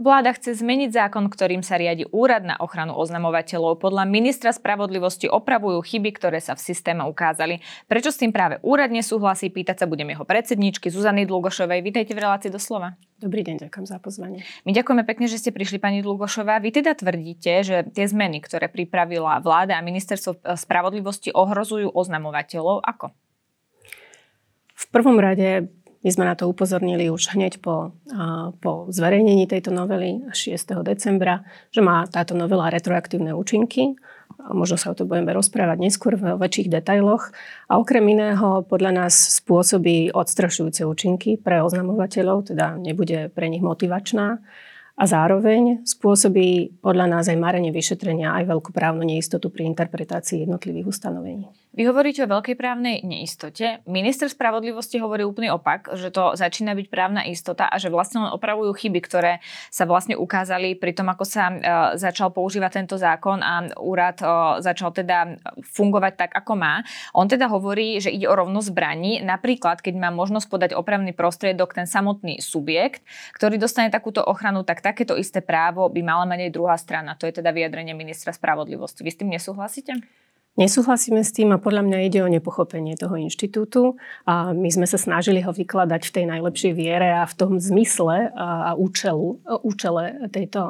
Vláda chce zmeniť zákon, ktorým sa riadi úrad na ochranu oznamovateľov. Podľa ministra spravodlivosti opravujú chyby, ktoré sa v systéme ukázali. Prečo s tým práve úrad nesúhlasí, pýtať sa budem jeho predsedničky Zuzany Dlugošovej. Vítajte v relácii doslova. Dobrý deň, ďakujem za pozvanie. My ďakujeme pekne, že ste prišli, pani Dlugošová. Vy teda tvrdíte, že tie zmeny, ktoré pripravila vláda a ministerstvo spravodlivosti ohrozujú oznamovateľov. Ako? V prvom rade my sme na to upozornili už hneď po, po zverejnení tejto novely 6. decembra, že má táto novela retroaktívne účinky. Možno sa o to budeme rozprávať neskôr v väčších detailoch. A okrem iného podľa nás spôsobí odstrašujúce účinky pre oznamovateľov, teda nebude pre nich motivačná a zároveň spôsobí podľa nás aj marenie vyšetrenia, aj veľkú právnu neistotu pri interpretácii jednotlivých ustanovení. Vy hovoríte o veľkej právnej neistote. Minister spravodlivosti hovorí úplný opak, že to začína byť právna istota a že vlastne len opravujú chyby, ktoré sa vlastne ukázali pri tom, ako sa uh, začal používať tento zákon a úrad uh, začal teda fungovať tak, ako má. On teda hovorí, že ide o rovnosť zbraní. Napríklad, keď má možnosť podať opravný prostriedok ten samotný subjekt, ktorý dostane takúto ochranu, tak takéto isté právo by mala mať aj druhá strana. To je teda vyjadrenie ministra spravodlivosti. Vy s tým nesúhlasíte? Nesúhlasíme s tým a podľa mňa ide o nepochopenie toho inštitútu a my sme sa snažili ho vykladať v tej najlepšej viere a v tom zmysle a účelu, účele tejto,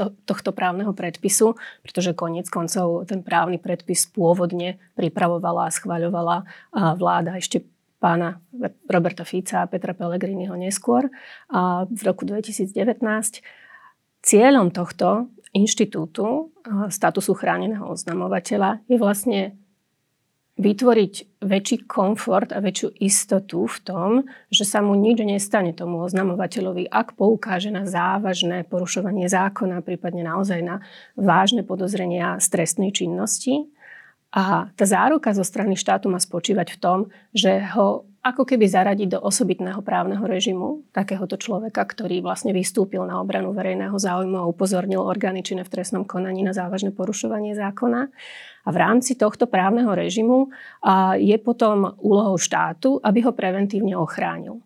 to, tohto právneho predpisu, pretože koniec koncov ten právny predpis pôvodne pripravovala a schvaľovala vláda ešte pána Roberta Fica a Petra Pellegriniho neskôr a v roku 2019. Cieľom tohto inštitútu statusu chráneného oznamovateľa je vlastne vytvoriť väčší komfort a väčšiu istotu v tom, že sa mu nič nestane tomu oznamovateľovi, ak poukáže na závažné porušovanie zákona, prípadne naozaj na vážne podozrenia z trestnej činnosti. A tá záruka zo strany štátu má spočívať v tom, že ho ako keby zaradiť do osobitného právneho režimu takéhoto človeka, ktorý vlastne vystúpil na obranu verejného záujmu a upozornil orgány činné v trestnom konaní na závažné porušovanie zákona. A v rámci tohto právneho režimu je potom úlohou štátu, aby ho preventívne ochránil.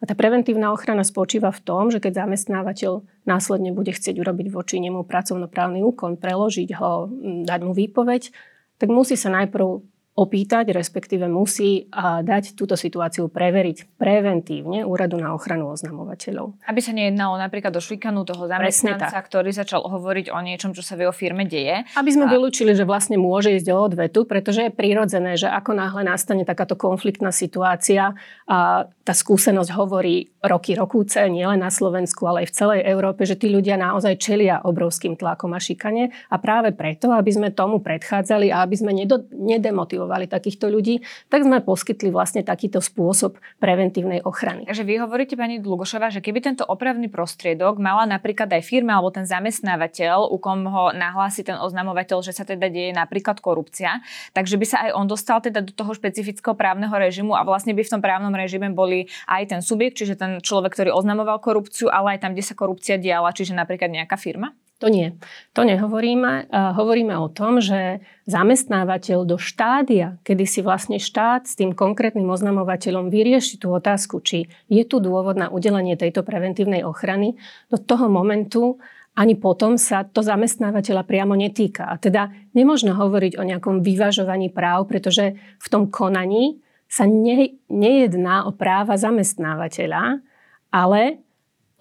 A tá preventívna ochrana spočíva v tom, že keď zamestnávateľ následne bude chcieť urobiť voči nemu pracovnoprávny úkon, preložiť ho, dať mu výpoveď, tak musí sa najprv opýtať, respektíve musí dať túto situáciu preveriť preventívne Úradu na ochranu oznamovateľov. Aby sa nejednalo napríklad o šikanu toho zamestnanca, ktorý začal hovoriť o niečom, čo sa v jeho firme deje. Aby sme a... vylúčili, že vlastne môže ísť o odvetu, pretože je prirodzené, že ako náhle nastane takáto konfliktná situácia, a tá skúsenosť hovorí roky, rokúce, nielen na Slovensku, ale aj v celej Európe, že tí ľudia naozaj čelia obrovským tlakom a šikane a práve preto, aby sme tomu predchádzali a aby sme nedemotivovali motivovali takýchto ľudí, tak sme poskytli vlastne takýto spôsob preventívnej ochrany. Takže vy hovoríte, pani Dlugošová, že keby tento opravný prostriedok mala napríklad aj firma alebo ten zamestnávateľ, u kom ho nahlási ten oznamovateľ, že sa teda deje napríklad korupcia, takže by sa aj on dostal teda do toho špecifického právneho režimu a vlastne by v tom právnom režime boli aj ten subjekt, čiže ten človek, ktorý oznamoval korupciu, ale aj tam, kde sa korupcia diala, čiže napríklad nejaká firma? To nie. To nehovoríme. Hovoríme o tom, že zamestnávateľ do štádia, kedy si vlastne štát s tým konkrétnym oznamovateľom vyrieši tú otázku, či je tu dôvod na udelenie tejto preventívnej ochrany, do toho momentu ani potom sa to zamestnávateľa priamo netýka. A teda nemôžno hovoriť o nejakom vyvažovaní práv, pretože v tom konaní sa ne, nejedná o práva zamestnávateľa, ale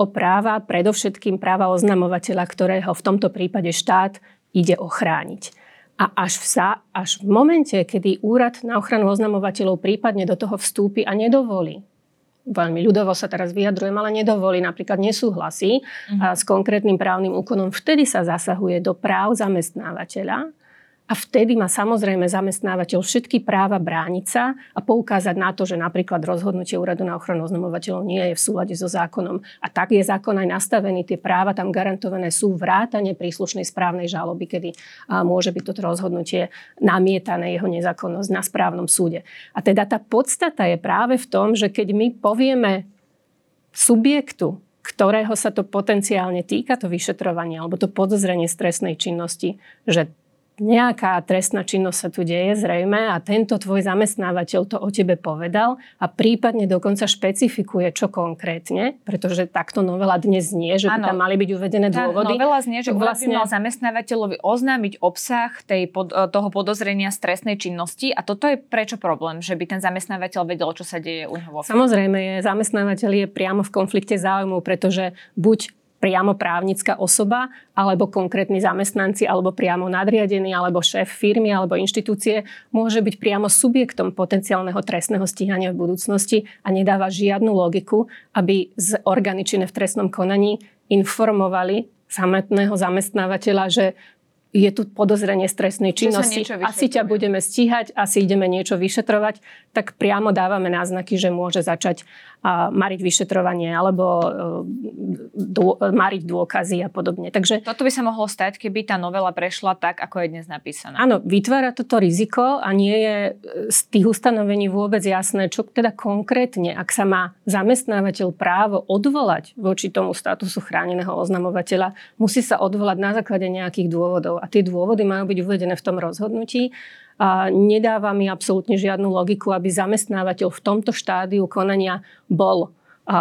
o práva, predovšetkým práva oznamovateľa, ktorého v tomto prípade štát ide ochrániť. A až v, sa, až v momente, kedy úrad na ochranu oznamovateľov prípadne do toho vstúpi a nedovolí, veľmi ľudovo sa teraz vyjadrujem, ale nedovolí, napríklad nesúhlasí mm-hmm. s konkrétnym právnym úkonom, vtedy sa zasahuje do práv zamestnávateľa a vtedy má samozrejme zamestnávateľ všetky práva brániť sa a poukázať na to, že napríklad rozhodnutie úradu na ochranu oznamovateľov nie je v súlade so zákonom. A tak je zákon aj nastavený, tie práva tam garantované sú vrátane príslušnej správnej žaloby, kedy môže byť toto rozhodnutie namietané jeho nezákonnosť na správnom súde. A teda tá podstata je práve v tom, že keď my povieme subjektu, ktorého sa to potenciálne týka, to vyšetrovanie alebo to podozrenie stresnej činnosti, že nejaká trestná činnosť sa tu deje zrejme a tento tvoj zamestnávateľ to o tebe povedal a prípadne dokonca špecifikuje, čo konkrétne, pretože takto novela dnes znie, že by tam mali byť uvedené tá dôvody. novela znie, že vlastne... mal zamestnávateľovi oznámiť obsah tej pod, e, toho podozrenia stresnej činnosti a toto je prečo problém, že by ten zamestnávateľ vedel, čo sa deje u neho. Samozrejme, je, zamestnávateľ je priamo v konflikte záujmov, pretože buď priamo právnická osoba, alebo konkrétni zamestnanci, alebo priamo nadriadený, alebo šéf firmy, alebo inštitúcie, môže byť priamo subjektom potenciálneho trestného stíhania v budúcnosti a nedáva žiadnu logiku, aby z orgány v trestnom konaní informovali samotného zamestnávateľa, že je tu podozrenie stresnej činnosti, asi ťa budeme stíhať, asi ideme niečo vyšetrovať, tak priamo dávame náznaky, že môže začať mariť vyšetrovanie alebo e, dô, mariť dôkazy a podobne. Takže, Toto by sa mohlo stať, keby tá novela prešla tak, ako je dnes napísaná. Áno, vytvára toto riziko a nie je e, z tých ustanovení vôbec jasné, čo teda konkrétne, ak sa má zamestnávateľ právo odvolať voči tomu statusu chráneného oznamovateľa, musí sa odvolať na základe nejakých dôvodov. A tie dôvody majú byť uvedené v tom rozhodnutí a nedáva mi absolútne žiadnu logiku, aby zamestnávateľ v tomto štádiu konania bol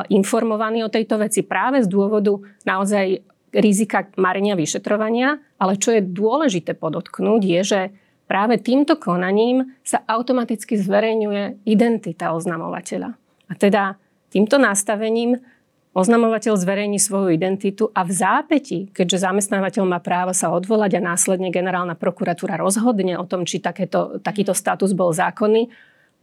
informovaný o tejto veci práve z dôvodu naozaj rizika marenia vyšetrovania, ale čo je dôležité podotknúť je, že práve týmto konaním sa automaticky zverejňuje identita oznamovateľa. A teda týmto nastavením Oznamovateľ zverejní svoju identitu a v zápäti, keďže zamestnávateľ má právo sa odvolať a následne generálna prokuratúra rozhodne o tom, či takéto, takýto status bol zákonný,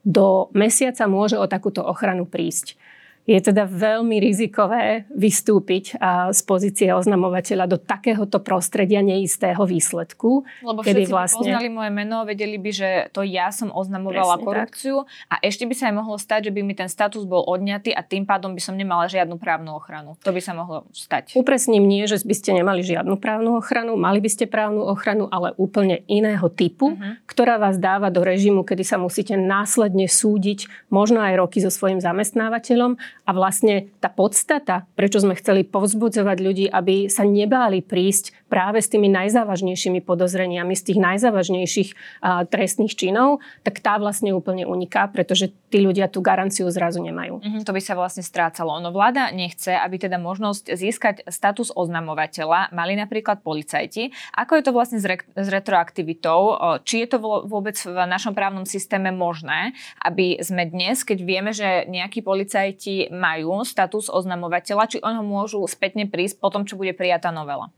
do mesiaca môže o takúto ochranu prísť je teda veľmi rizikové vystúpiť z pozície oznamovateľa do takéhoto prostredia neistého výsledku. Lebo kedy všetci vlastne... by poznali moje meno, vedeli by, že to ja som oznamovala Presne korupciu tak. a ešte by sa aj mohlo stať, že by mi ten status bol odňatý a tým pádom by som nemala žiadnu právnu ochranu. To by sa mohlo stať. Upresním nie, že by ste nemali žiadnu právnu ochranu, mali by ste právnu ochranu, ale úplne iného typu, uh-huh. ktorá vás dáva do režimu, kedy sa musíte následne súdiť, možno aj roky so svojím zamestnávateľom a vlastne tá podstata, prečo sme chceli povzbudzovať ľudí, aby sa nebáli prísť práve s tými najzávažnejšími podozreniami, z tých najzávažnejších a, trestných činov, tak tá vlastne úplne uniká, pretože tí ľudia tú garanciu zrazu nemajú. Mm-hmm, to by sa vlastne strácalo. Ono vláda nechce, aby teda možnosť získať status oznamovateľa mali napríklad policajti. Ako je to vlastne s, re- s retroaktivitou? Či je to vôbec v našom právnom systéme možné, aby sme dnes, keď vieme, že nejakí policajti majú status oznamovateľa, či oni ho môžu spätne prísť po tom, čo bude prijatá novela?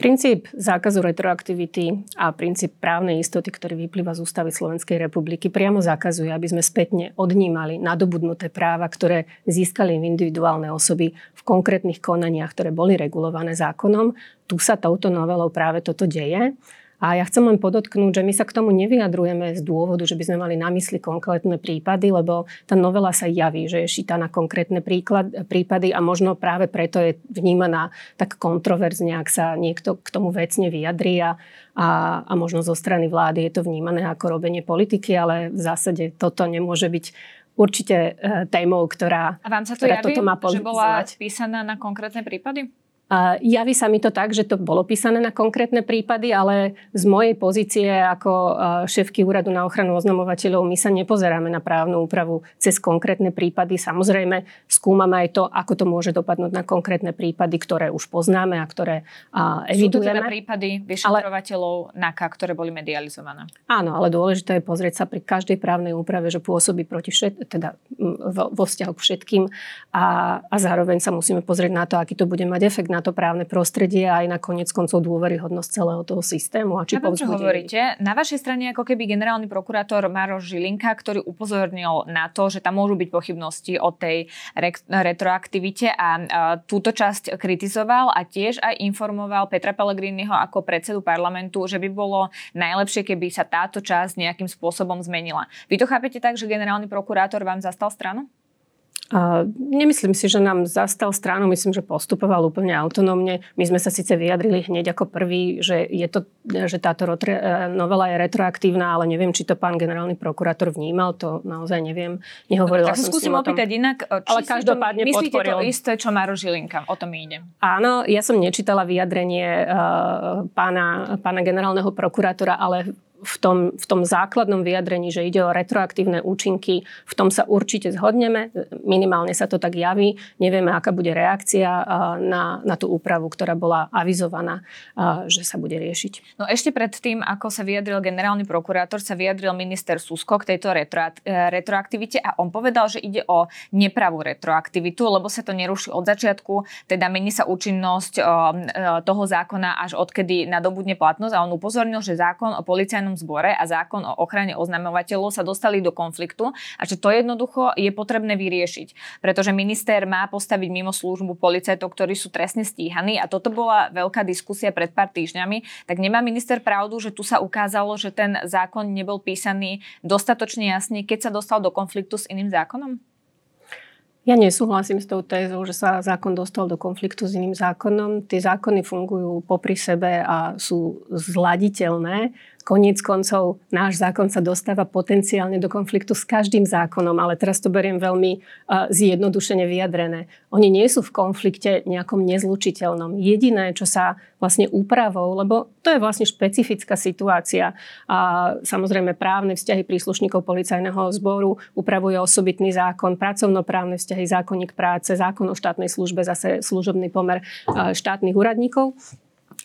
Princíp zákazu retroaktivity a princíp právnej istoty, ktorý vyplýva z ústavy Slovenskej republiky, priamo zakazuje, aby sme spätne odnímali nadobudnuté práva, ktoré získali individuálne osoby v konkrétnych konaniach, ktoré boli regulované zákonom. Tu sa touto novelou práve toto deje. A ja chcem len podotknúť, že my sa k tomu nevyjadrujeme z dôvodu, že by sme mali na mysli konkrétne prípady, lebo tá novela sa javí, že je šitá na konkrétne príklad, prípady a možno práve preto je vnímaná tak kontroverzne, ak sa niekto k tomu vecne vyjadrí a, a, a možno zo strany vlády je to vnímané ako robenie politiky, ale v zásade toto nemôže byť určite e, témou, ktorá, a vám sa to javí, toto má že bola písaná na konkrétne prípady? Javí sa mi to tak, že to bolo písané na konkrétne prípady, ale z mojej pozície ako šéfky úradu na ochranu oznamovateľov my sa nepozeráme na právnu úpravu cez konkrétne prípady. Samozrejme, skúmame aj to, ako to môže dopadnúť na konkrétne prípady, ktoré už poznáme a ktoré evidujeme. Sú to teda prípady vyšetrovateľov ale... NAKA, ktoré boli medializované? Áno, ale dôležité je pozrieť sa pri každej právnej úprave, že pôsobí proti všet, teda vo, vo vzťahu k všetkým a, a zároveň sa musíme pozrieť na to, aký to bude mať efekt na to právne prostredie a aj na konec koncov dôveryhodnosť celého toho systému. A či ja čo hovoríte. Na vašej strane ako keby generálny prokurátor Maroš Žilinka, ktorý upozornil na to, že tam môžu byť pochybnosti o tej re- retroaktivite a a túto časť kritizoval a tiež aj informoval Petra Pellegriniho ako predsedu parlamentu, že by bolo najlepšie, keby sa táto časť nejakým spôsobom zmenila. Vy to chápete tak, že generálny prokurátor vám zastal stranu? Uh, nemyslím si, že nám zastal stranu, myslím, že postupoval úplne autonómne. My sme sa síce vyjadrili hneď ako prvý, že, je to, že táto rotre, novela je retroaktívna, ale neviem, či to pán generálny prokurátor vnímal, to naozaj neviem. Nehovorila tak som skúsim opýtať inak. Či ale každopádne to, myslíte podporil. to isté, čo Maro Žilinka? O tom ide. Áno, ja som nečítala vyjadrenie uh, pána, pána generálneho prokurátora, ale v tom, v tom základnom vyjadrení, že ide o retroaktívne účinky, v tom sa určite zhodneme, minimálne sa to tak javí, nevieme, aká bude reakcia na, na tú úpravu, ktorá bola avizovaná, že sa bude riešiť. No ešte pred tým, ako sa vyjadril generálny prokurátor, sa vyjadril minister Susko k tejto retro, e, retroaktivite a on povedal, že ide o nepravú retroaktivitu, lebo sa to neruší od začiatku, teda mení sa účinnosť e, toho zákona až odkedy nadobudne platnosť a on upozornil, že zákon o policajnom policajnom zbore a zákon o ochrane oznamovateľov sa dostali do konfliktu a že to jednoducho je potrebné vyriešiť. Pretože minister má postaviť mimo službu policajtov, ktorí sú trestne stíhaní a toto bola veľká diskusia pred pár týždňami. Tak nemá minister pravdu, že tu sa ukázalo, že ten zákon nebol písaný dostatočne jasne, keď sa dostal do konfliktu s iným zákonom? Ja nesúhlasím s tou tézou, že sa zákon dostal do konfliktu s iným zákonom. Tie zákony fungujú popri sebe a sú zladiteľné. Koniec koncov náš zákon sa dostáva potenciálne do konfliktu s každým zákonom, ale teraz to beriem veľmi uh, zjednodušene vyjadrené. Oni nie sú v konflikte nejakom nezlučiteľnom. Jediné, čo sa vlastne úpravou, lebo to je vlastne špecifická situácia a samozrejme právne vzťahy príslušníkov policajného zboru upravuje osobitný zákon, pracovnoprávne vzťahy, zákonník práce, zákon o štátnej službe, zase služobný pomer uh, štátnych úradníkov.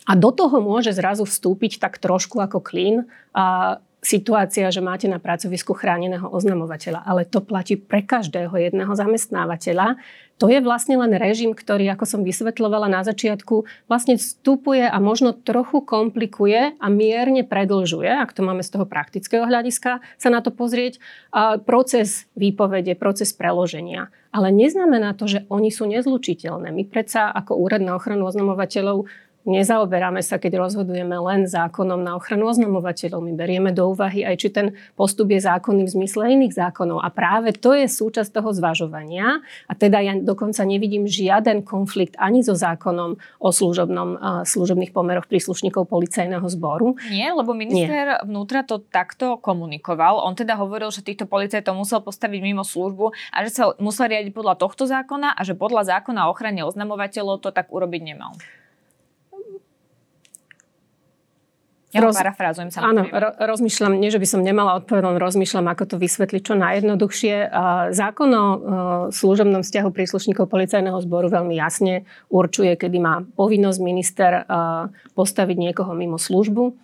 A do toho môže zrazu vstúpiť tak trošku ako klín a situácia, že máte na pracovisku chráneného oznamovateľa, ale to platí pre každého jedného zamestnávateľa. To je vlastne len režim, ktorý, ako som vysvetľovala na začiatku, vlastne vstupuje a možno trochu komplikuje a mierne predlžuje, ak to máme z toho praktického hľadiska sa na to pozrieť, proces výpovede, proces preloženia. Ale neznamená to, že oni sú nezlučiteľné. My predsa ako úrad na ochranu oznamovateľov Nezaoberáme sa, keď rozhodujeme len zákonom na ochranu oznamovateľov. My berieme do úvahy aj, či ten postup je zákonný v zmysle iných zákonov. A práve to je súčasť toho zvažovania. A teda ja dokonca nevidím žiaden konflikt ani so zákonom o služobnom, služobných pomeroch príslušníkov policajného zboru. Nie, lebo minister Nie. vnútra to takto komunikoval. On teda hovoril, že týchto policajtov musel postaviť mimo službu a že sa musel riadiť podľa tohto zákona a že podľa zákona o ochrane oznamovateľov to tak urobiť nemal. Ja Roz... parafrázujem sa. Áno, ro- rozmýšľam, nie že by som nemala odpovedať, rozmýšľam, ako to vysvetliť čo najjednoduchšie. Zákon o služobnom vzťahu príslušníkov policajného zboru veľmi jasne určuje, kedy má povinnosť minister postaviť niekoho mimo službu.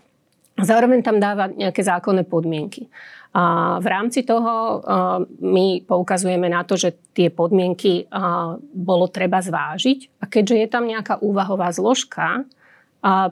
Zároveň tam dáva nejaké zákonné podmienky. A v rámci toho my poukazujeme na to, že tie podmienky bolo treba zvážiť a keďže je tam nejaká úvahová zložka,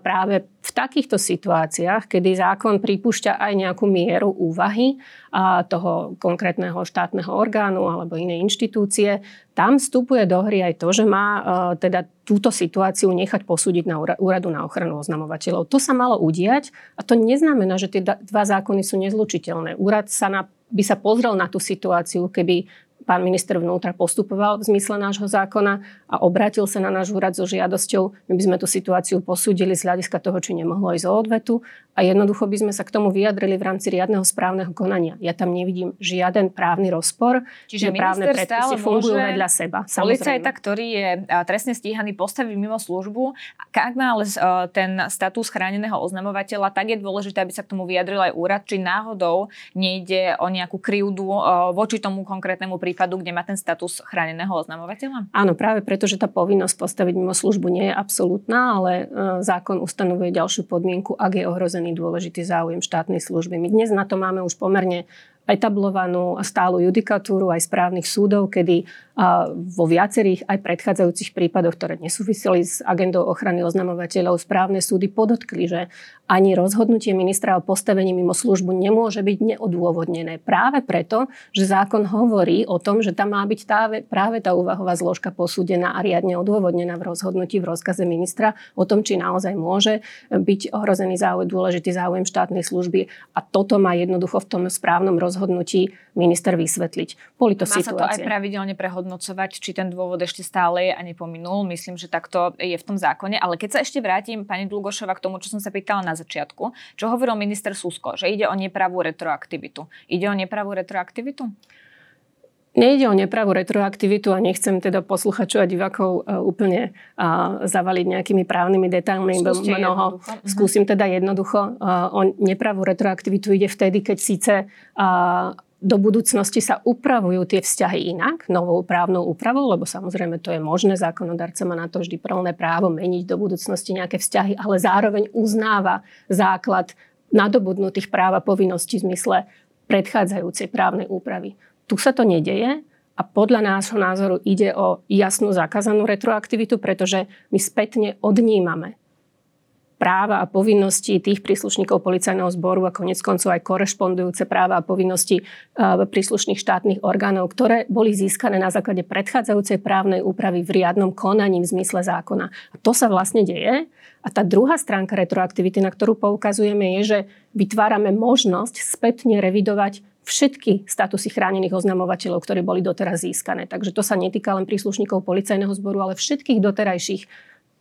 práve v takýchto situáciách, kedy zákon pripúšťa aj nejakú mieru úvahy a toho konkrétneho štátneho orgánu alebo inej inštitúcie, tam vstupuje do hry aj to, že má uh, teda túto situáciu nechať posúdiť na úradu na ochranu oznamovateľov. To sa malo udiať a to neznamená, že tie dva zákony sú nezlučiteľné. Úrad sa na, by sa pozrel na tú situáciu, keby pán minister vnútra postupoval v zmysle nášho zákona a obrátil sa na náš úrad so žiadosťou. My by sme tú situáciu posúdili z hľadiska toho, či nemohlo ísť o odvetu a jednoducho by sme sa k tomu vyjadrili v rámci riadneho správneho konania. Ja tam nevidím žiaden právny rozpor, Čiže právne predpisy fungujú vedľa seba. Policajta, ktorý je trestne stíhaný, postaviť mimo službu, ak má ale ten status chráneného oznamovateľa, tak je dôležité, aby sa k tomu vyjadril aj úrad, či náhodou nejde o nejakú krivdu voči tomu konkrétnemu prípadu prípadu, kde má ten status chráneného oznamovateľa? Áno, práve preto, že tá povinnosť postaviť mimo službu nie je absolútna, ale e, zákon ustanovuje ďalšiu podmienku, ak je ohrozený dôležitý záujem štátnej služby. My dnes na to máme už pomerne etablovanú stálu judikatúru aj správnych súdov, kedy vo viacerých aj predchádzajúcich prípadoch, ktoré nesúviseli s agendou ochrany oznamovateľov, správne súdy podotkli, že ani rozhodnutie ministra o postavení mimo službu nemôže byť neodôvodnené. Práve preto, že zákon hovorí o tom, že tam má byť tá, práve tá úvahová zložka posúdená a riadne odôvodnená v rozhodnutí v rozkaze ministra o tom, či naozaj môže byť ohrozený záujem, dôležitý záujem štátnej služby. A toto má jednoducho v tom správnom rozhodnutí minister vysvetliť. Boli to Má situácie. sa to aj pravidelne prehodnocovať, či ten dôvod ešte stále je a nepominul. Myslím, že takto je v tom zákone. Ale keď sa ešte vrátim, pani Dlugošova, k tomu, čo som sa pýtala na začiatku, čo hovoril minister Susko, že ide o nepravú retroaktivitu. Ide o nepravú retroaktivitu? Nejde o nepravú retroaktivitu a nechcem teda posluchačov a divákov uh, úplne uh, zavaliť nejakými právnymi detailmi. Skúste mnoho. jednoducho. Mhm. Skúsim teda jednoducho. Uh, o nepravú retroaktivitu ide vtedy, keď síce do budúcnosti sa upravujú tie vzťahy inak, novou právnou úpravou, lebo samozrejme to je možné, zákonodarca má na to vždy plné právo meniť do budúcnosti nejaké vzťahy, ale zároveň uznáva základ nadobudnutých práv a povinností v zmysle predchádzajúcej právnej úpravy. Tu sa to nedeje a podľa nášho názoru ide o jasnú zakázanú retroaktivitu, pretože my spätne odnímame práva a povinnosti tých príslušníkov policajného zboru a konec koncov aj korešpondujúce práva a povinnosti e, príslušných štátnych orgánov, ktoré boli získané na základe predchádzajúcej právnej úpravy v riadnom konaní v zmysle zákona. A to sa vlastne deje. A tá druhá stránka retroaktivity, na ktorú poukazujeme, je, že vytvárame možnosť spätne revidovať všetky statusy chránených oznamovateľov, ktorí boli doteraz získané. Takže to sa netýka len príslušníkov policajného zboru, ale všetkých doterajších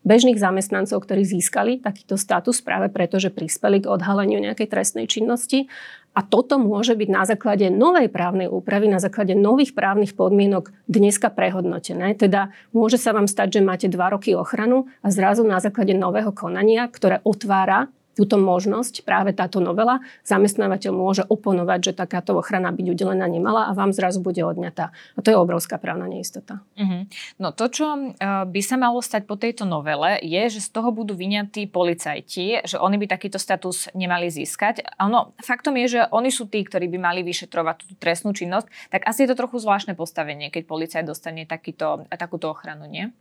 bežných zamestnancov, ktorí získali takýto status práve preto, že prispeli k odhaleniu nejakej trestnej činnosti. A toto môže byť na základe novej právnej úpravy, na základe nových právnych podmienok dneska prehodnotené. Teda môže sa vám stať, že máte dva roky ochranu a zrazu na základe nového konania, ktoré otvára túto možnosť, práve táto novela, zamestnávateľ môže oponovať, že takáto ochrana byť udelená nemala a vám zrazu bude odňatá. A to je obrovská právna neistota. Uh-huh. No to, čo uh, by sa malo stať po tejto novele, je, že z toho budú vyňatí policajti, že oni by takýto status nemali získať. Áno, faktom je, že oni sú tí, ktorí by mali vyšetrovať tú trestnú činnosť, tak asi je to trochu zvláštne postavenie, keď policajt dostane takýto, takúto ochranu, nie?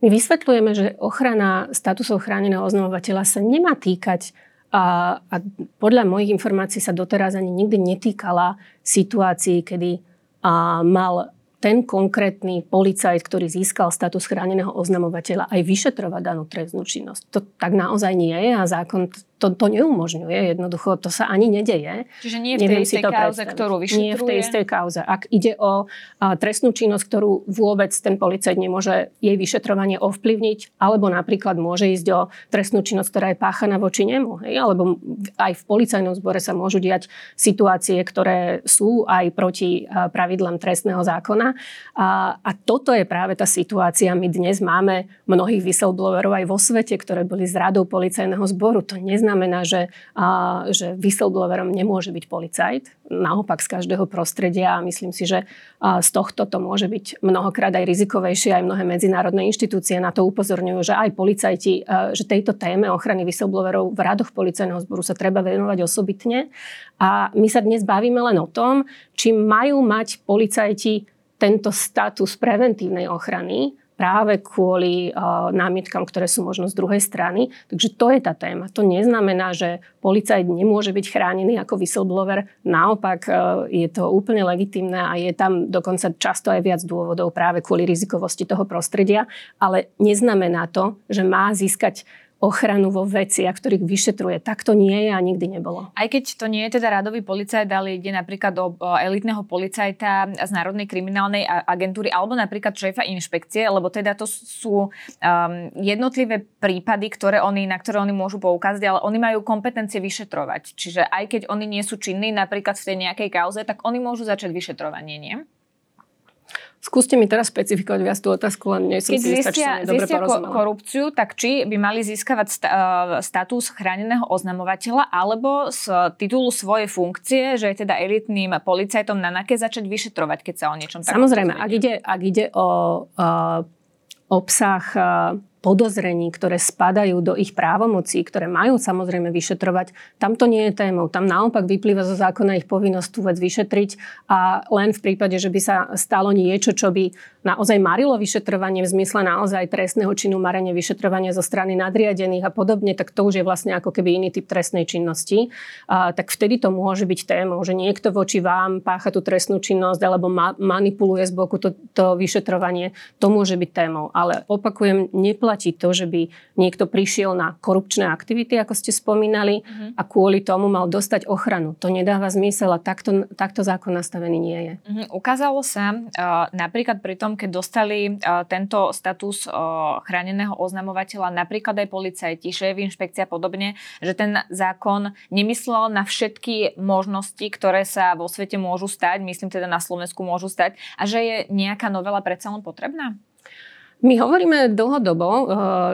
My vysvetľujeme, že ochrana statusov chráneného oznamovateľa sa nemá týkať a, a podľa mojich informácií sa doteraz ani nikdy netýkala situácií, kedy a, mal ten konkrétny policajt, ktorý získal status chráneného oznamovateľa, aj vyšetrovať danú trestnú činnosť. To tak naozaj nie je a zákon to, to neumožňuje. Jednoducho to sa ani nedeje. Čiže nie v tej istej kauze, ktorú vyšetruje? Nie v tej istej kauze. Ak ide o a, trestnú činnosť, ktorú vôbec ten policajt nemôže jej vyšetrovanie ovplyvniť, alebo napríklad môže ísť o trestnú činnosť, ktorá je páchaná voči nemu. Hej? Alebo aj v policajnom zbore sa môžu diať situácie, ktoré sú aj proti a, pravidlám trestného zákona. A, a toto je práve tá situácia. My dnes máme mnohých whistleblowerov aj vo svete, ktoré boli z radou policajného zboru. To neznamená, neznamená, že, a, že whistleblowerom nemôže byť policajt. Naopak z každého prostredia a myslím si, že a, z tohto to môže byť mnohokrát aj rizikovejšie. Aj mnohé medzinárodné inštitúcie na to upozorňujú, že aj policajti, a, že tejto téme ochrany whistleblowerov v radoch policajného zboru sa treba venovať osobitne. A my sa dnes bavíme len o tom, či majú mať policajti tento status preventívnej ochrany, práve kvôli námietkam, ktoré sú možno z druhej strany. Takže to je tá téma. To neznamená, že policajt nemôže byť chránený ako whistleblower. Naopak uh, je to úplne legitimné a je tam dokonca často aj viac dôvodov práve kvôli rizikovosti toho prostredia. Ale neznamená to, že má získať ochranu vo veciach, ktorých vyšetruje. Tak to nie je a nikdy nebolo. Aj keď to nie je teda radový policajt, ale ide napríklad o, o elitného policajta z Národnej kriminálnej agentúry alebo napríklad šéfa inšpekcie, lebo teda to sú um, jednotlivé prípady, ktoré oni, na ktoré oni môžu poukázať, ale oni majú kompetencie vyšetrovať. Čiže aj keď oni nie sú činní napríklad v tej nejakej kauze, tak oni môžu začať vyšetrovanie, nie? Skúste mi teraz špecifikovať viac tú otázku, len nie som Keď si istá, zistia, dobre zistia porozumela. korupciu, tak či by mali získavať sta- uh, status chráneného oznamovateľa alebo z titulu svojej funkcie, že je teda elitným policajtom na NAKE začať vyšetrovať, keď sa o niečom takom Samozrejme, ak ide, ak ide o uh, obsah uh, podozrení, ktoré spadajú do ich právomocí, ktoré majú samozrejme vyšetrovať, tam to nie je témou. Tam naopak vyplýva zo zákona ich povinnosť tú vec vyšetriť a len v prípade, že by sa stalo niečo, čo by naozaj marilo vyšetrovanie v zmysle naozaj trestného činu marenie vyšetrovania zo strany nadriadených a podobne, tak to už je vlastne ako keby iný typ trestnej činnosti. A, tak vtedy to môže byť témou, že niekto voči vám pácha tú trestnú činnosť alebo ma- manipuluje z boku to, to vyšetrovanie. To môže byť témou. Ale opakujem, neplatí neplatí to, že by niekto prišiel na korupčné aktivity, ako ste spomínali, uh-huh. a kvôli tomu mal dostať ochranu. To nedáva zmysel a takto, takto zákon nastavený nie je. Uh-huh. Ukázalo sa uh, napríklad pri tom, keď dostali uh, tento status uh, chráneného oznamovateľa, napríklad aj policajti, šéf, inšpekcia a podobne, že ten zákon nemyslel na všetky možnosti, ktoré sa vo svete môžu stať, myslím teda na Slovensku môžu stať, a že je nejaká novela predsa len potrebná? My hovoríme dlhodobo, eh,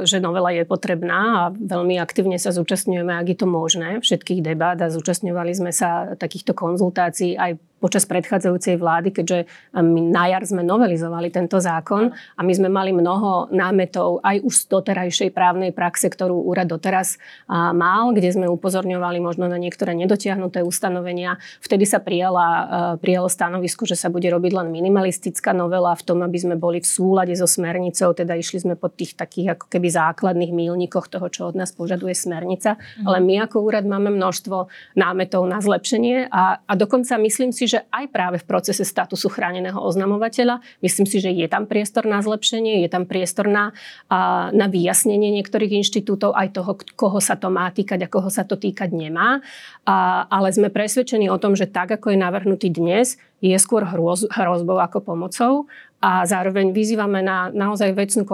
že novela je potrebná a veľmi aktívne sa zúčastňujeme, ak je to možné, všetkých debát a zúčastňovali sme sa takýchto konzultácií aj počas predchádzajúcej vlády, keďže my na jar sme novelizovali tento zákon a my sme mali mnoho námetov aj už z doterajšej právnej praxe, ktorú úrad doteraz mal, kde sme upozorňovali možno na niektoré nedotiahnuté ustanovenia. Vtedy sa prijala, prijalo stanovisko, že sa bude robiť len minimalistická novela v tom, aby sme boli v súlade so smernicou, teda išli sme po tých takých ako keby základných mílnikoch toho, čo od nás požaduje smernica. Mhm. Ale my ako úrad máme množstvo námetov na zlepšenie a, a dokonca myslím si, že aj práve v procese statusu chráneného oznamovateľa, myslím si, že je tam priestor na zlepšenie, je tam priestor na, na vyjasnenie niektorých inštitútov, aj toho, koho sa to má týkať a koho sa to týkať nemá. Ale sme presvedčení o tom, že tak, ako je navrhnutý dnes, je skôr hroz, hrozbou ako pomocou a zároveň vyzývame na naozaj vecnú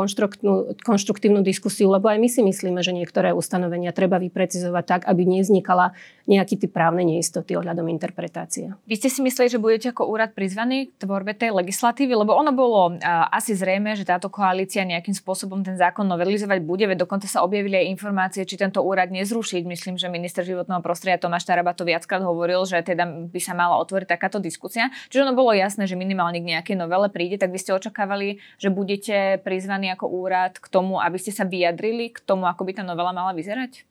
konštruktívnu diskusiu, lebo aj my si myslíme, že niektoré ustanovenia treba vyprecizovať tak, aby nevznikala nejaký typ právnej neistoty ohľadom interpretácie. Vy ste si mysleli, že budete ako úrad prizvaní k tvorbe tej legislatívy, lebo ono bolo asi zrejme, že táto koalícia nejakým spôsobom ten zákon novelizovať bude, veď dokonca sa objavili aj informácie, či tento úrad nezrušiť. Myslím, že minister životného prostredia Tomáš Taraba to viackrát hovoril, že teda by sa mala otvoriť takáto diskusia. Čiže ono bolo jasné, že minimálne k nejakej novele príde, tak vy ste očakávali, že budete prizvaní ako úrad k tomu, aby ste sa vyjadrili k tomu, ako by tá novela mala vyzerať?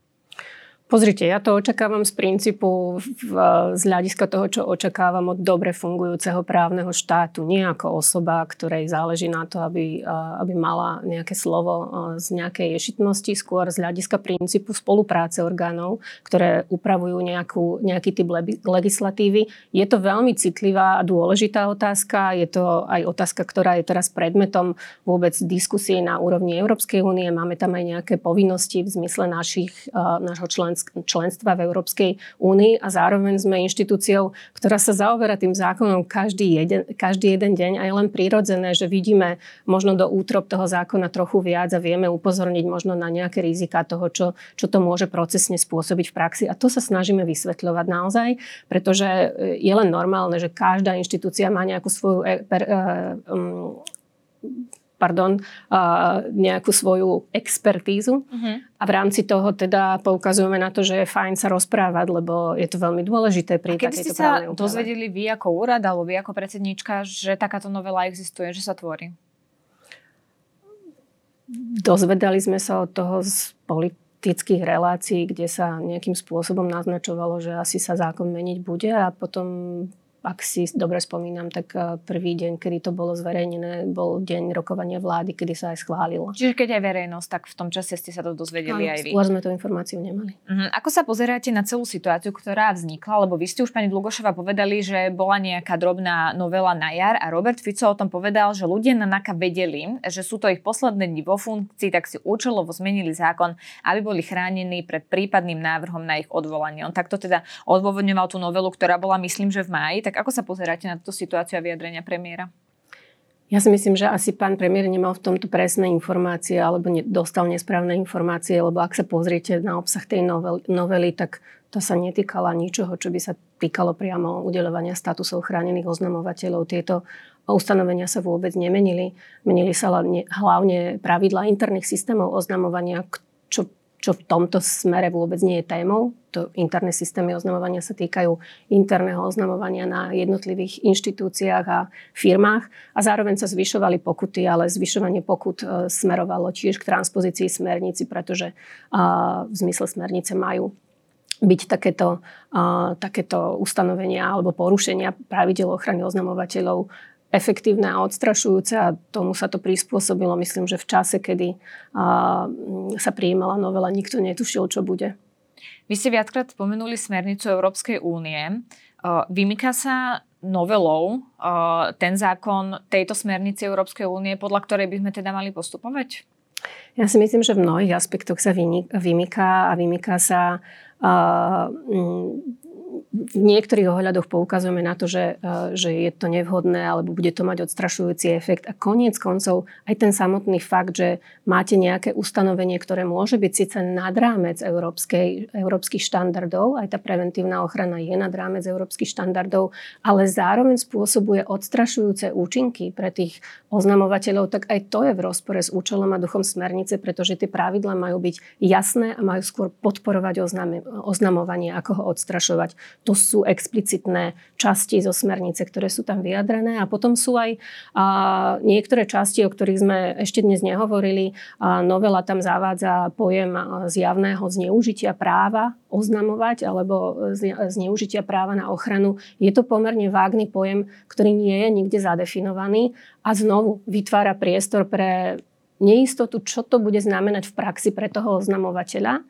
Pozrite, ja to očakávam z princípu v, z hľadiska toho, čo očakávam od dobre fungujúceho právneho štátu. Nie ako osoba, ktorej záleží na to, aby, aby mala nejaké slovo z nejakej ješitnosti, skôr z hľadiska princípu spolupráce orgánov, ktoré upravujú nejakú, nejaký typ legislatívy. Je to veľmi citlivá a dôležitá otázka. Je to aj otázka, ktorá je teraz predmetom vôbec diskusie na úrovni Európskej únie. Máme tam aj nejaké povinnosti v zmysle našich, nášho členstva členstva v Európskej únii a zároveň sme inštitúciou, ktorá sa zaoberá tým zákonom každý jeden, každý jeden deň a je len prirodzené, že vidíme možno do útrop toho zákona trochu viac a vieme upozorniť možno na nejaké rizika toho, čo, čo to môže procesne spôsobiť v praxi. A to sa snažíme vysvetľovať naozaj, pretože je len normálne, že každá inštitúcia má nejakú svoju e, per, um, pardon, nejakú svoju expertízu. Uh-huh. A v rámci toho teda poukazujeme na to, že je fajn sa rozprávať, lebo je to veľmi dôležité pri a keby ste sa dozvedeli vy ako úrad alebo vy ako predsednička, že takáto novela existuje, že sa tvorí? Dozvedali sme sa od toho z politických relácií, kde sa nejakým spôsobom naznačovalo, že asi sa zákon meniť bude a potom ak si dobre spomínam, tak eh, prvý deň, kedy to bolo zverejnené, bol deň rokovania vlády, kedy sa aj schválilo. Čiže keď aj verejnosť, tak v tom čase ste sa to dozvedeli Áno, aj vy. Skôr sme tú informáciu nemali. Uh-huh. Ako sa pozeráte na celú situáciu, ktorá vznikla? Lebo vy ste už pani Dlugošova povedali, že bola nejaká drobná novela na jar a Robert Fico o tom povedal, že ľudia na NAKA vedeli, že sú to ich posledné dni vo funkcii, tak si účelovo zmenili zákon, aby boli chránení pred prípadným návrhom na ich odvolanie. On takto teda odôvodňoval tú novelu, ktorá bola myslím, že v máji tak ako sa pozeráte na túto situáciu a vyjadrenia premiéra? Ja si myslím, že asi pán premiér nemal v tomto presné informácie alebo ne, dostal nesprávne informácie, lebo ak sa pozriete na obsah tej novel, novely, tak to sa netýkala ničoho, čo by sa týkalo priamo udeľovania statusov chránených oznamovateľov. Tieto ustanovenia sa vôbec nemenili. Menili sa hlavne pravidla interných systémov oznamovania, čo v tomto smere vôbec nie je témou. To interné systémy oznamovania sa týkajú interného oznamovania na jednotlivých inštitúciách a firmách a zároveň sa zvyšovali pokuty, ale zvyšovanie pokut e, smerovalo tiež k transpozícii smernici, pretože v zmysle smernice majú byť takéto, uh, takéto ustanovenia alebo porušenia pravidel ochrany oznamovateľov efektívne a odstrašujúce a tomu sa to prispôsobilo. Myslím, že v čase, kedy sa prijímala novela, nikto netušil, čo bude. Vy ste viackrát spomenuli smernicu Európskej únie. Vymýka sa novelou ten zákon tejto smernice Európskej únie, podľa ktorej by sme teda mali postupovať? Ja si myslím, že v mnohých aspektoch sa vymyká a vymyká sa uh, v niektorých ohľadoch poukazujeme na to, že, e, že je to nevhodné alebo bude to mať odstrašujúci efekt. A koniec koncov aj ten samotný fakt, že máte nejaké ustanovenie, ktoré môže byť síce nad rámec európskej, európskych štandardov, aj tá preventívna ochrana je nad rámec európskych štandardov, ale zároveň spôsobuje odstrašujúce účinky pre tých oznamovateľov, tak aj to je v rozpore s účelom a duchom smernice, pretože tie pravidla majú byť jasné a majú skôr podporovať oznamovanie, ako ho odstrašovať. To sú explicitné časti zo smernice, ktoré sú tam vyjadrené. A potom sú aj a, niektoré časti, o ktorých sme ešte dnes nehovorili. A novela tam zavádza pojem zjavného zneužitia práva oznamovať alebo zneužitia práva na ochranu. Je to pomerne vágny pojem, ktorý nie je nikde zadefinovaný a znovu vytvára priestor pre neistotu, čo to bude znamenať v praxi pre toho oznamovateľa.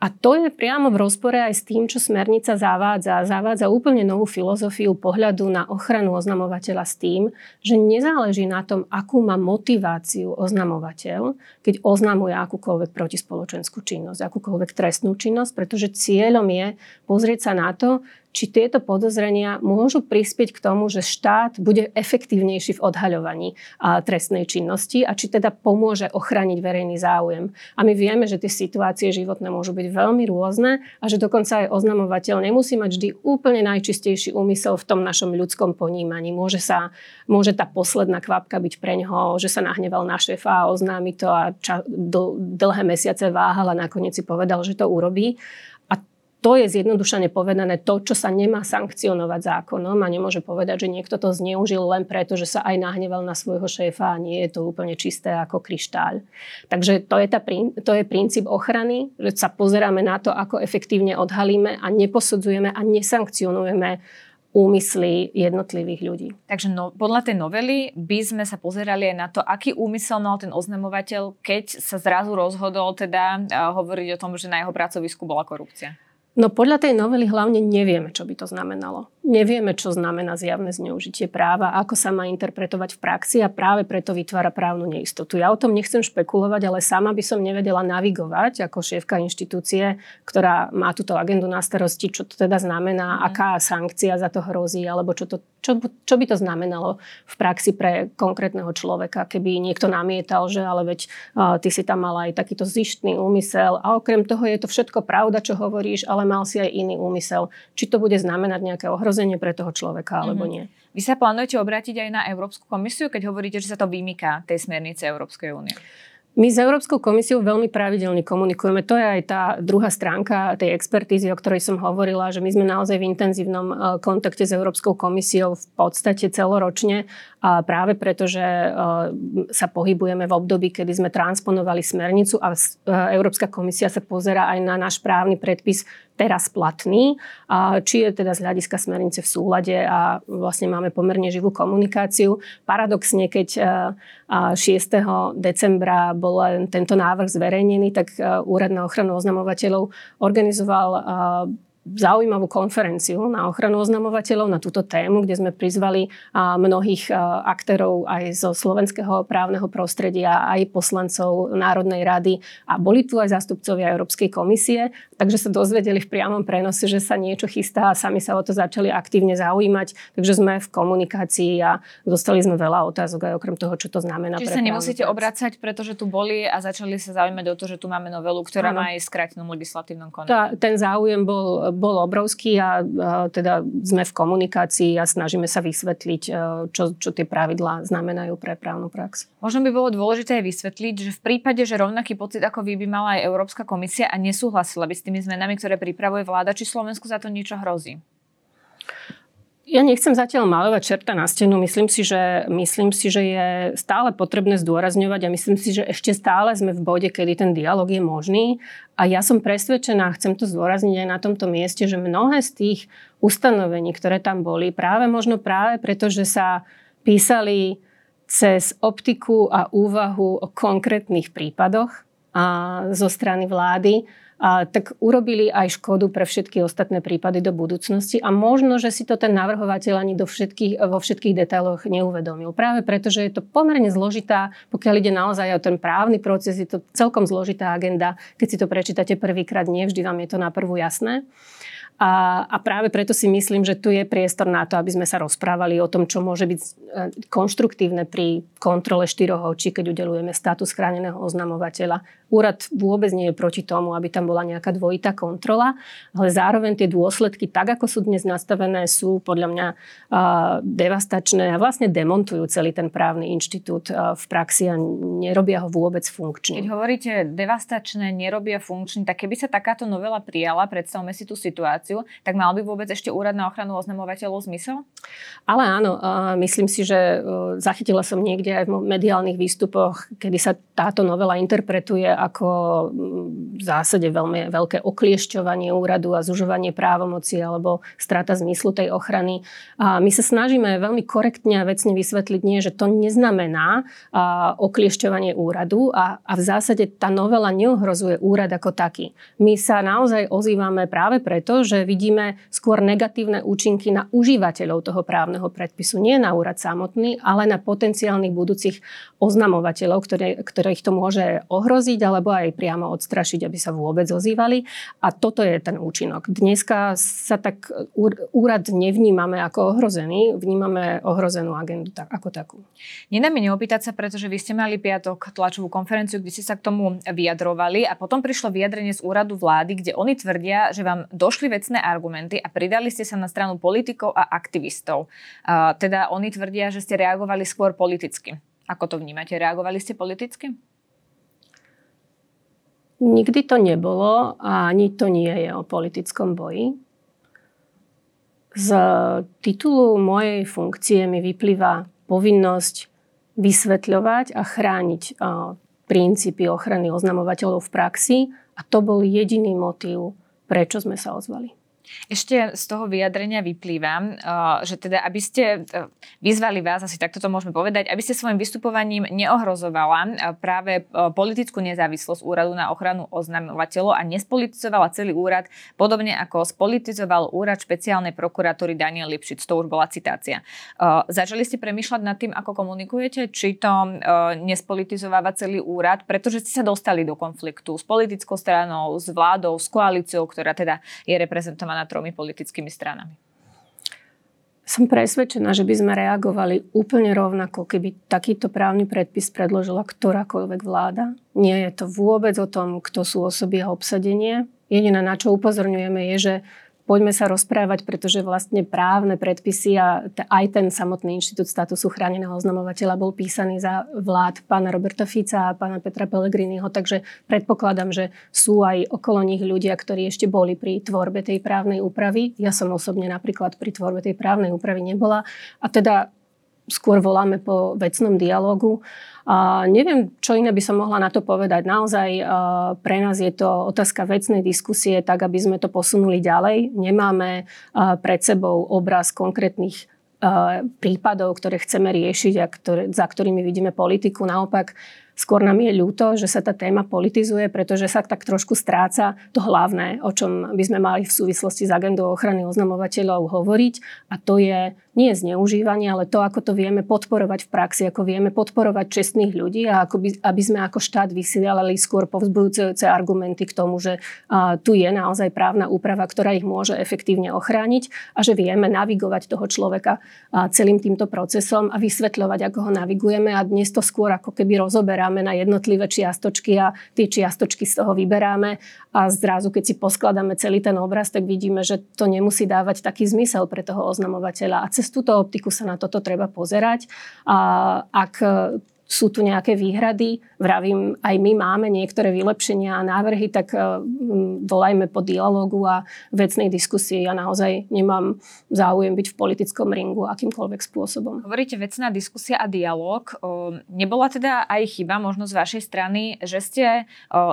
A to je priamo v rozpore aj s tým, čo smernica zavádza. Zavádza úplne novú filozofiu pohľadu na ochranu oznamovateľa s tým, že nezáleží na tom, akú má motiváciu oznamovateľ, keď oznamuje akúkoľvek protispoločenskú činnosť, akúkoľvek trestnú činnosť, pretože cieľom je pozrieť sa na to, či tieto podozrenia môžu prispieť k tomu, že štát bude efektívnejší v odhaľovaní trestnej činnosti a či teda pomôže ochrániť verejný záujem. A my vieme, že tie situácie životné môžu byť veľmi rôzne a že dokonca aj oznamovateľ nemusí mať vždy úplne najčistejší úmysel v tom našom ľudskom ponímaní. Môže, sa, môže tá posledná kvapka byť pre ňoho, že sa nahneval na šéfa a oznámi to a ča, do, dlhé mesiace váhal a nakoniec si povedal, že to urobí to je zjednodušene povedané to, čo sa nemá sankcionovať zákonom a nemôže povedať, že niekto to zneužil len preto, že sa aj nahneval na svojho šéfa a nie je to úplne čisté ako kryštáľ. Takže to je, tá, to je princíp ochrany, že sa pozeráme na to, ako efektívne odhalíme a neposudzujeme a nesankcionujeme úmysly jednotlivých ľudí. Takže no, podľa tej novely by sme sa pozerali aj na to, aký úmysel mal ten oznamovateľ, keď sa zrazu rozhodol teda uh, hovoriť o tom, že na jeho pracovisku bola korupcia. No podľa tej novely hlavne nevieme, čo by to znamenalo. Nevieme, čo znamená zjavné zneužitie práva, ako sa má interpretovať v praxi a práve preto vytvára právnu neistotu. Ja o tom nechcem špekulovať, ale sama by som nevedela navigovať ako šéfka inštitúcie, ktorá má túto agendu na starosti, čo to teda znamená, mm. aká sankcia za to hrozí, alebo čo, to, čo, čo by to znamenalo v praxi pre konkrétneho človeka, keby niekto namietal, že ale veď uh, ty si tam mala aj takýto zištný úmysel a okrem toho je to všetko pravda, čo hovoríš, ale ale mal si aj iný úmysel. Či to bude znamenať nejaké ohrozenie pre toho človeka alebo mm-hmm. nie. Vy sa plánujete obrátiť aj na Európsku komisiu, keď hovoríte, že sa to vymýka tej smernice Európskej únie? My s Európskou komisiou veľmi pravidelne komunikujeme. To je aj tá druhá stránka tej expertízy, o ktorej som hovorila, že my sme naozaj v intenzívnom e, kontakte s Európskou komisiou v podstate celoročne, a práve preto, že e, sa pohybujeme v období, kedy sme transponovali smernicu a e, Európska komisia sa pozera aj na náš právny predpis teraz platný, či je teda z hľadiska smernice v súlade a vlastne máme pomerne živú komunikáciu. Paradoxne, keď 6. decembra bol tento návrh zverejnený, tak Úrad na ochranu oznamovateľov organizoval zaujímavú konferenciu na ochranu oznamovateľov na túto tému, kde sme prizvali mnohých aktérov aj zo slovenského právneho prostredia, aj poslancov Národnej rady a boli tu aj zástupcovia Európskej komisie, takže sa dozvedeli v priamom prenose, že sa niečo chystá a sami sa o to začali aktívne zaujímať, takže sme v komunikácii a dostali sme veľa otázok aj okrem toho, čo to znamená. Čiže sa nemusíte obracať, pretože tu boli a začali sa zaujímať o to, že tu máme novelu, ktorá ano. má aj skrátenom legislatívnom konaní. Ten záujem bol bol obrovský a, teda sme v komunikácii a snažíme sa vysvetliť, e, čo, čo tie pravidlá znamenajú pre právnu prax. Možno by bolo dôležité aj vysvetliť, že v prípade, že rovnaký pocit ako vy by mala aj Európska komisia a nesúhlasila by s tými zmenami, ktoré pripravuje vláda, či Slovensku za to niečo hrozí? Ja nechcem zatiaľ malovať čerta na stenu. Myslím si, že, myslím si, že je stále potrebné zdôrazňovať a myslím si, že ešte stále sme v bode, kedy ten dialog je možný. A ja som presvedčená, chcem to zdôrazniť aj na tomto mieste, že mnohé z tých ustanovení, ktoré tam boli, práve možno práve preto, že sa písali cez optiku a úvahu o konkrétnych prípadoch a zo strany vlády, a, tak urobili aj škodu pre všetky ostatné prípady do budúcnosti a možno, že si to ten navrhovateľ ani do všetkých, vo všetkých detailoch neuvedomil. Práve preto, že je to pomerne zložitá, pokiaľ ide naozaj o ten právny proces, je to celkom zložitá agenda. Keď si to prečítate prvýkrát, nevždy vám je to na prvú jasné. A, a práve preto si myslím, že tu je priestor na to, aby sme sa rozprávali o tom, čo môže byť e, konštruktívne pri kontrole štyroch očí, keď udelujeme status chráneného oznamovateľa. Úrad vôbec nie je proti tomu, aby tam bola nejaká dvojitá kontrola, ale zároveň tie dôsledky, tak ako sú dnes nastavené, sú podľa mňa devastačné a vlastne demontujú celý ten právny inštitút v praxi a nerobia ho vôbec funkčný. Keď hovoríte devastačné, nerobia funkčný, tak keby sa takáto novela prijala, predstavme si tú situáciu, tak mal by vôbec ešte úrad na ochranu oznamovateľov zmysel? Ale áno, myslím si, že uh, zachytila som niekde aj v mediálnych výstupoch, kedy sa táto novela interpretuje ako v zásade veľmi veľké okliešťovanie úradu a zužovanie právomoci alebo strata zmyslu tej ochrany. A my sa snažíme veľmi korektne a vecne vysvetliť nie, že to neznamená okliešťovanie úradu a, a v zásade tá novela neohrozuje úrad ako taký. My sa naozaj ozývame práve preto, že vidíme skôr negatívne účinky na užívateľov toho právneho predpisu. Nie na úrad samotný, ale na potenciálnych budúcich oznamovateľov, ktoré, ktorých to môže ohroziť alebo aj priamo odstrašiť, aby sa vôbec ozývali. A toto je ten účinok. Dneska sa tak úrad nevnímame ako ohrozený, vnímame ohrozenú agendu ako takú. Nedá mi neopýtať sa, pretože vy ste mali piatok tlačovú konferenciu, kde ste sa k tomu vyjadrovali a potom prišlo vyjadrenie z úradu vlády, kde oni tvrdia, že vám došli vecné argumenty a pridali ste sa na stranu politikov a aktivistov. Uh, teda oni tvrdia, že ste reagovali skôr politicky. Ako to vnímate? Reagovali ste politicky? Nikdy to nebolo a ani to nie je o politickom boji. Z titulu mojej funkcie mi vyplýva povinnosť vysvetľovať a chrániť princípy ochrany oznamovateľov v praxi a to bol jediný motív, prečo sme sa ozvali. Ešte z toho vyjadrenia vyplýva, eh, že teda, aby ste eh, vyzvali vás, asi takto to môžeme povedať, aby ste svojim vystupovaním neohrozovala eh, práve politickú nezávislosť úradu na ochranu oznamovateľov a nespolitizovala celý úrad, podobne ako spolitizoval úrad špeciálnej prokuratúry Daniel Lipšic. To už bola citácia. Začali ste premýšľať nad tým, ako komunikujete, či to nespolitizováva celý úrad, pretože ste sa dostali do konfliktu s politickou stranou, s vládou, s koalíciou, ktorá teda je reprezentovaná reprezentovaná tromi politickými stranami. Som presvedčená, že by sme reagovali úplne rovnako, keby takýto právny predpis predložila ktorákoľvek vláda. Nie je to vôbec o tom, kto sú osoby a obsadenie. Jediné, na čo upozorňujeme, je, že poďme sa rozprávať, pretože vlastne právne predpisy a aj ten samotný inštitút statusu chráneného oznamovateľa bol písaný za vlád pána Roberta Fica a pána Petra Pellegriniho, takže predpokladám, že sú aj okolo nich ľudia, ktorí ešte boli pri tvorbe tej právnej úpravy. Ja som osobne napríklad pri tvorbe tej právnej úpravy nebola a teda skôr voláme po vecnom dialogu neviem, čo iné by som mohla na to povedať. Naozaj pre nás je to otázka vecnej diskusie, tak aby sme to posunuli ďalej. Nemáme pred sebou obraz konkrétnych prípadov, ktoré chceme riešiť a ktoré, za ktorými vidíme politiku. Naopak, Skôr nám je ľúto, že sa tá téma politizuje, pretože sa tak trošku stráca to hlavné, o čom by sme mali v súvislosti s agendou ochrany oznamovateľov hovoriť. A to je nie zneužívanie, ale to, ako to vieme podporovať v praxi, ako vieme podporovať čestných ľudí a ako by, aby sme ako štát vysielali skôr povzbudzujúce argumenty k tomu, že a, tu je naozaj právna úprava, ktorá ich môže efektívne ochrániť a že vieme navigovať toho človeka a, celým týmto procesom a vysvetľovať, ako ho navigujeme a dnes to skôr ako keby rozoberáme na jednotlivé čiastočky a tie čiastočky z toho vyberáme a zrazu, keď si poskladáme celý ten obraz, tak vidíme, že to nemusí dávať taký zmysel pre toho oznamovateľa. A cez túto optiku sa na toto treba pozerať. A ak sú tu nejaké výhrady. Vravím, aj my máme niektoré vylepšenia a návrhy, tak e, volajme po dialogu a vecnej diskusii. Ja naozaj nemám záujem byť v politickom ringu akýmkoľvek spôsobom. Hovoríte vecná diskusia a dialog. Nebola teda aj chyba možno z vašej strany, že ste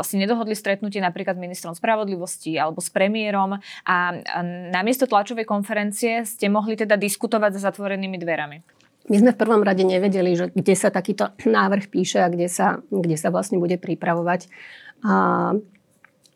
si nedohodli stretnutie napríklad s ministrom spravodlivosti alebo s premiérom a namiesto tlačovej konferencie ste mohli teda diskutovať za zatvorenými dverami? My sme v prvom rade nevedeli, že kde sa takýto návrh píše a kde sa, kde sa vlastne bude pripravovať. A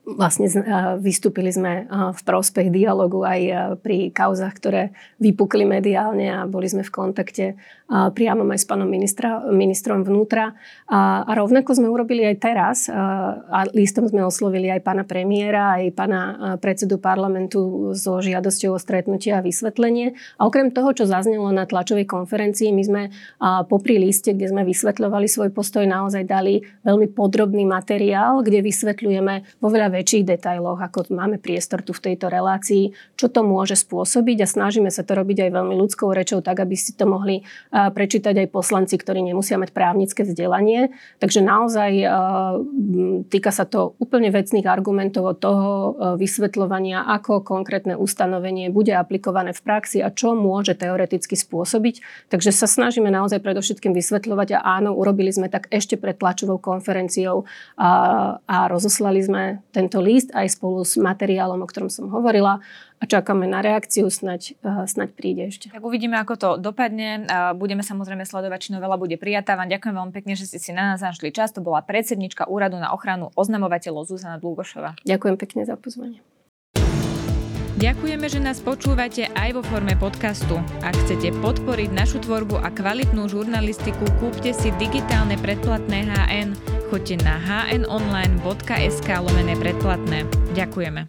vlastne vystúpili sme v prospech dialogu aj pri kauzach, ktoré vypukli mediálne a boli sme v kontakte priamo aj s pánom ministra, ministrom vnútra. A, a rovnako sme urobili aj teraz a listom sme oslovili aj pána premiéra, aj pána predsedu parlamentu so žiadosťou o stretnutie a vysvetlenie. A okrem toho, čo zaznelo na tlačovej konferencii, my sme popri liste, kde sme vysvetľovali svoj postoj, naozaj dali veľmi podrobný materiál, kde vysvetľujeme vo veľa väčších detailoch, ako máme priestor tu v tejto relácii, čo to môže spôsobiť a snažíme sa to robiť aj veľmi ľudskou rečou, tak aby si to mohli prečítať aj poslanci, ktorí nemusia mať právnické vzdelanie. Takže naozaj týka sa to úplne vecných argumentov od toho vysvetľovania, ako konkrétne ustanovenie bude aplikované v praxi a čo môže teoreticky spôsobiť. Takže sa snažíme naozaj predovšetkým vysvetľovať a áno, urobili sme tak ešte pred tlačovou konferenciou a, a rozoslali sme tento list aj spolu s materiálom, o ktorom som hovorila a čakáme na reakciu, snaď, uh, snaď príde ešte. Tak uvidíme, ako to dopadne. Budeme samozrejme sledovať, či novela bude prijatá. Vám ďakujem veľmi pekne, že ste si na nás našli čas. To bola predsednička Úradu na ochranu oznamovateľov Zuzana Dlugošova. Ďakujem pekne za pozvanie. Ďakujeme, že nás počúvate aj vo forme podcastu. Ak chcete podporiť našu tvorbu a kvalitnú žurnalistiku, kúpte si digitálne predplatné HN. Choďte na hnonline.sk lomené predplatné. Ďakujeme.